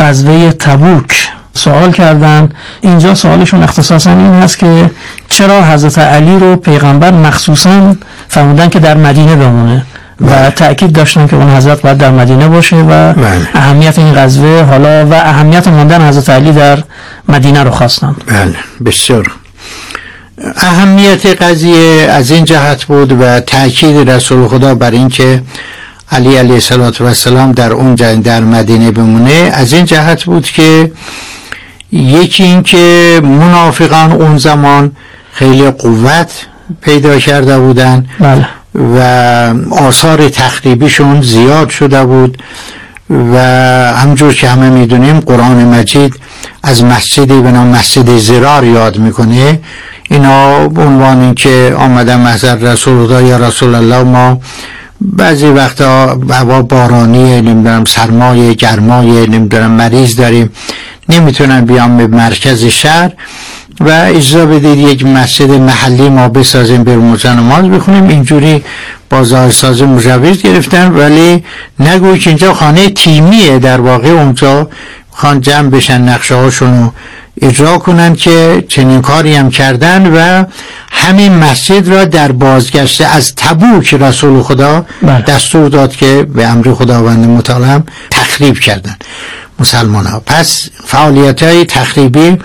غزوه تبوک سوال کردن اینجا سوالشون اختصاصا این هست که چرا حضرت علی رو پیغمبر مخصوصا فرمودن که در مدینه بمونه و بله. تأکید داشتن که اون حضرت باید در مدینه باشه و بله. اهمیت این غزوه حالا و اهمیت ماندن حضرت علی در مدینه رو خواستن بله بسیار اهمیت قضیه از این جهت بود و تأکید رسول خدا بر اینکه علی علیه السلام در اون در مدینه بمونه از این جهت بود که یکی اینکه منافقان اون زمان خیلی قوت پیدا کرده بودن بله. و آثار تخریبیشون زیاد شده بود و همجور که همه می‌دونیم قرآن مجید از مسجدی به نام مسجد زرار یاد می‌کنه اینا به عنوان که آمدن محضر رسول الله یا رسول الله ما بعضی وقتا هوا بارانی نمی‌دونم سرمایه گرمای نمی‌دونم مریض داریم. نمی‌تونن بیان به مرکز شهر و اجازه بدید یک مسجد محلی ما بسازیم به و نماز بخونیم. اینجوری با ساز مجوز گرفتن ولی نگوی که اینجا خانه تیمیه در واقع. اونجا خان جمع بشن نقشه هاشونو اجرا کنن که چنین کاری هم کردن و همین مسجد را در بازگشته از تبوک رسول خدا بله. دستور داد که به امر خداوند متعالم تخریب کردن مسلمان ها پس فعالیت های تخریبی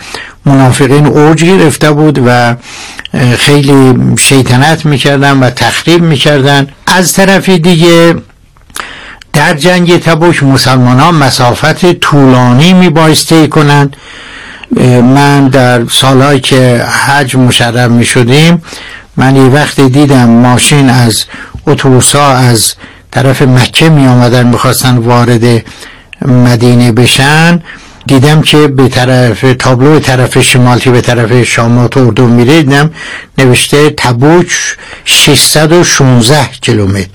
منافقین اوج گرفته بود و خیلی شیطنت می‌کردن و تخریب می‌کردن از طرف دیگه در جنگ تبوک مسلمان ها مسافت طولانی میبایسته کنند. من در سالهایی که حج مشرف می شدیم من یه وقتی دیدم ماشین از اتوبوسا از طرف مکه می آمدن می‌خواستن وارد مدینه بشن. دیدم که به طرف تابلو طرف شمال که به طرف شامات و اردو میره دیدم نوشته تبوک 616 کیلومتر.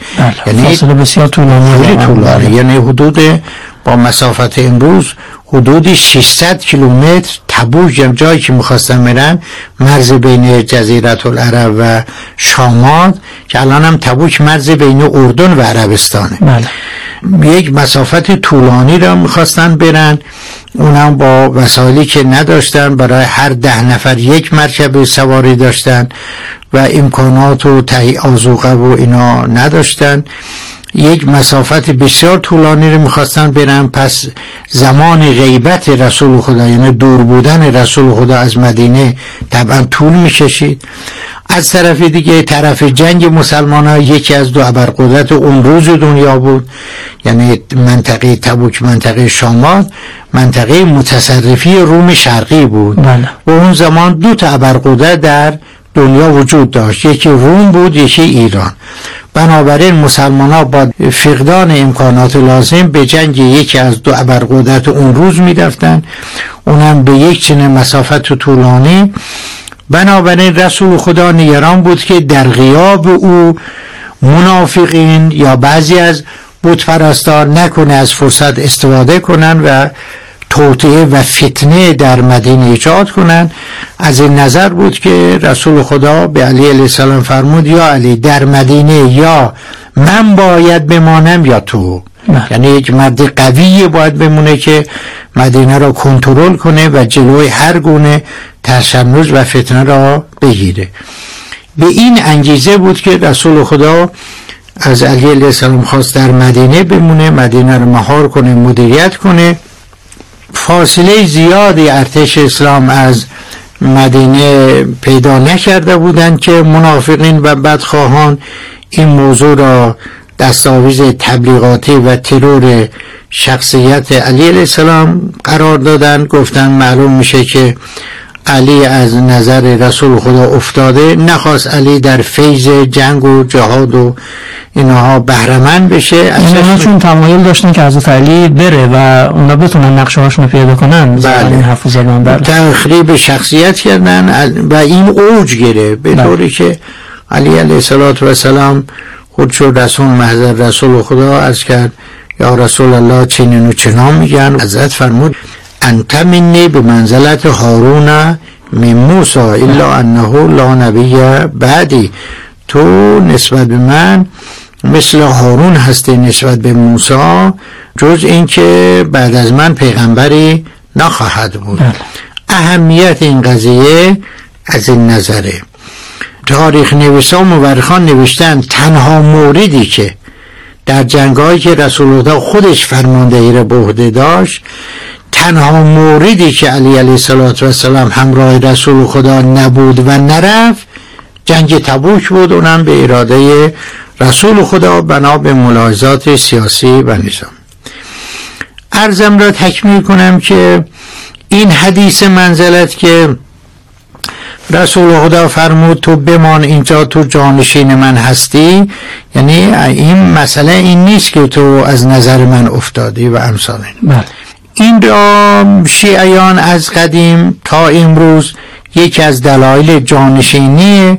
یعنی فاصله بسیار طولانی. طولانی یعنی حدود با مسافت امروز حدود 600 کیلومتر تبوک جایی که می‌خواستن برن مرز بین جزیرت العرب و شامات که الان هم تبوک مرز بین اردن و عربستانه. بله. یک مسافت طولانی را می‌خواستن برن. اونم با وسایلی که نداشتن برای هر ده نفر یک مرکب سواری داشتن و امکانات و تهی آزوقه و اینا نداشتن. یک مسافت بسیار طولانی رو می‌خواستن برن. پس زمان غیبت رسول خدا یعنی دور بودن رسول خدا از مدینه طبعا طول می‌کشید. از طرف دیگه طرف جنگ مسلمان ها یکی از دو ابرقدرت اون روز دنیا بود. یعنی منطقه تبوک منطقه شامات منطقه متصرفی روم شرقی بود. بله. و اون زمان دو تا ابرقدرت در دنیا وجود داشت. یکی روم بود یکی ایران. بنابراین مسلمان ها با فقدان امکانات لازم به جنگ یکی از دو ابرقدرت اون روز می رفتن اونم به یک چنین مسافت طولانی. بنابراین رسول خدا نگران بود که در غیاب او منافقین یا بعضی از بودپرستار نکنه از فرصت استفاده کنن و توطعه و فتنه در مدینه ایجاد کنند. از این نظر بود که رسول خدا به علی علیه السلام فرمود یا علی در مدینه یا من باید بمانم یا تو؟ نه. یعنی یک مرد قوی باید بمونه که مدینه را کنترل کنه و جلوی هر گونه تشنج و فتنه را بگیره. به این انگیزه بود که رسول خدا از علی علیه السلام خواست در مدینه بمونه مدینه رو مهار کنه مدیریت کنه. فاصله زیادی ارتش اسلام از مدینه پیدا نکرده بودند که منافقین و بدخواهان این موضوع را دستاویز تبلیغاتی و ترور شخصیت علی علیه السلام قرار دادن گفتن معلوم میشه که علی از نظر رسول خدا افتاده نخواست علی در فیض جنگ و جهاد و اینها بهرمن بشه. اینها چون تمایل داشتن که حضرت علی بره و اونا بتونن نقشه هاشون پیدا کنن. بله. حرف زدن بله تخریب شخصیت کردن و این اوج گره به بله. طوری که علی علیه السلام خود شد رسول محضر رسول خدا از کرد یا رسول الله چنین و چنان میگن. حضرت فرمود انت منی به منزلت هارون من موسا الا انه لا نبی بعدی. تو نسبت به من مثل هارون هسته نسبت به موسی جز اینکه بعد از من پیغمبری نخواهد بود. بله. اهمیت این قضیه از این نظره. تاریخ نویسا و مورخان نوشتن تنها موردی که در جنگایی که رسول الله خودش فرماندهی را به عهده داشت تنها موردی که علی علیه السلام همراه رسول خدا نبود و نرفت جنگ تبوک بود اونم به اراده رسول خدا بنا به ملاحظات سیاسی و نظام ارزم را تکمیل کنم که این حدیث منزلت که رسول خدا فرمود تو بمان اینجا تو جانشین من هستی یعنی این مسئله این نیست که تو از نظر من افتادی و امثال بله. این شیعیان از قدیم تا امروز یکی از دلایل جانشینی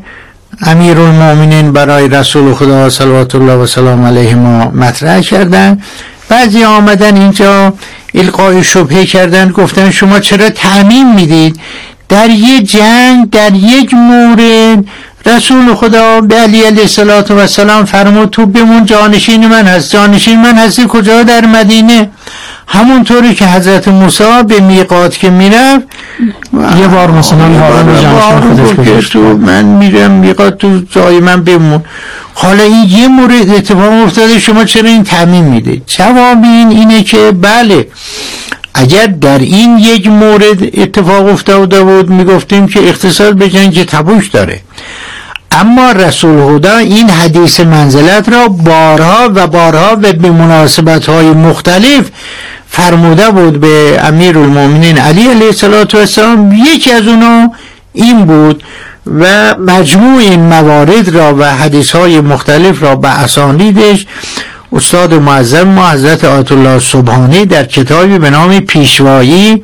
امیر المومنین برای رسول خدا صلوات الله و سلام علیه ما مطرح کردن. بعضی آمدن اینجا القای شبهه کردن گفتن شما چرا تعمین می‌دید؟ در یک جنگ در یک مورد رسول خدا به علی علیه و سلام فرمود تو بمون جانشین من هست. جانشین من هستی کجا در مدینه؟ همونطوری که حضرت موسی به میقات که می‌رفت یه بار مثلا خودش تو من میرم میقات تو جای من بمون. حالا این یه مورد اتفاق افتاده شما چرا این تعمین میده؟ جواب این اینه که بله اگر در این یک مورد اتفاق افتاده بود می‌گفتیم که اقتصاد به جنگ تبوش داره. اما رسول خدا این حدیث منزلت را بارها و بارها و به مناسبت های مختلف فرموده بود به امیر المومنین علی علیه السلام یکی از اونا این بود و مجموع این موارد را و حدیث های مختلف را به اسانیدش استاد معظم ما حضرت آیت الله سبحانی در کتابی به نام پیشوایی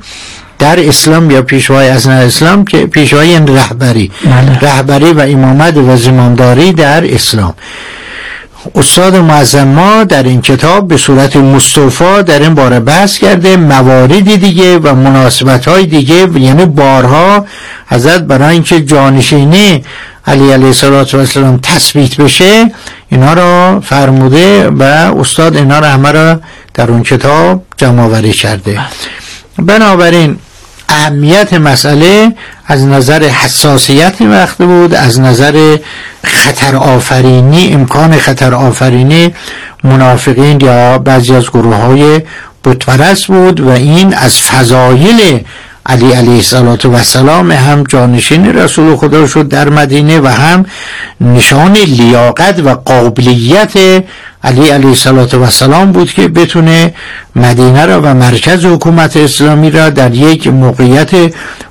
در اسلام یا پیشوای از اسلام که پیشوایی یعنی رهبری. بله. رهبری و امامت و زمانداری در اسلام. استاد معظم ما در این کتاب به صورت مصطفا در این باره بحث کرده مواردی دیگه و مناسبت های دیگه یعنی بارها حضرت برای اینکه جانشینی علی علیه السلام تثبیت بشه اینا را فرموده و استاد اینا را همه را در اون کتاب جمع کرده. بنابراین اهمیت مسئله از نظر حساسیت وقت بود از نظر خطر آفرینی امکان خطر آفرینی منافقین یا بعضی از گروه های بود و این از فضایل علی علیه و سلام هم جانشین رسول خدا شد در مدینه و هم نشان لیاقت و قابلیت علی علیه و سلام بود که بتونه مدینه را و مرکز حکومت اسلامی را در یک موقعیت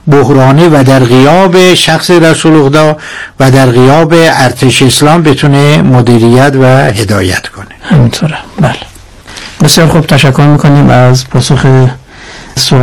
بحرانی و در غیاب شخص رسول خدا و در غیاب ارتش اسلام بتونه مدیریت و هدایت کنه. همینطوره. بله. بسیار خوب تشکر می‌کنیم از پاسخ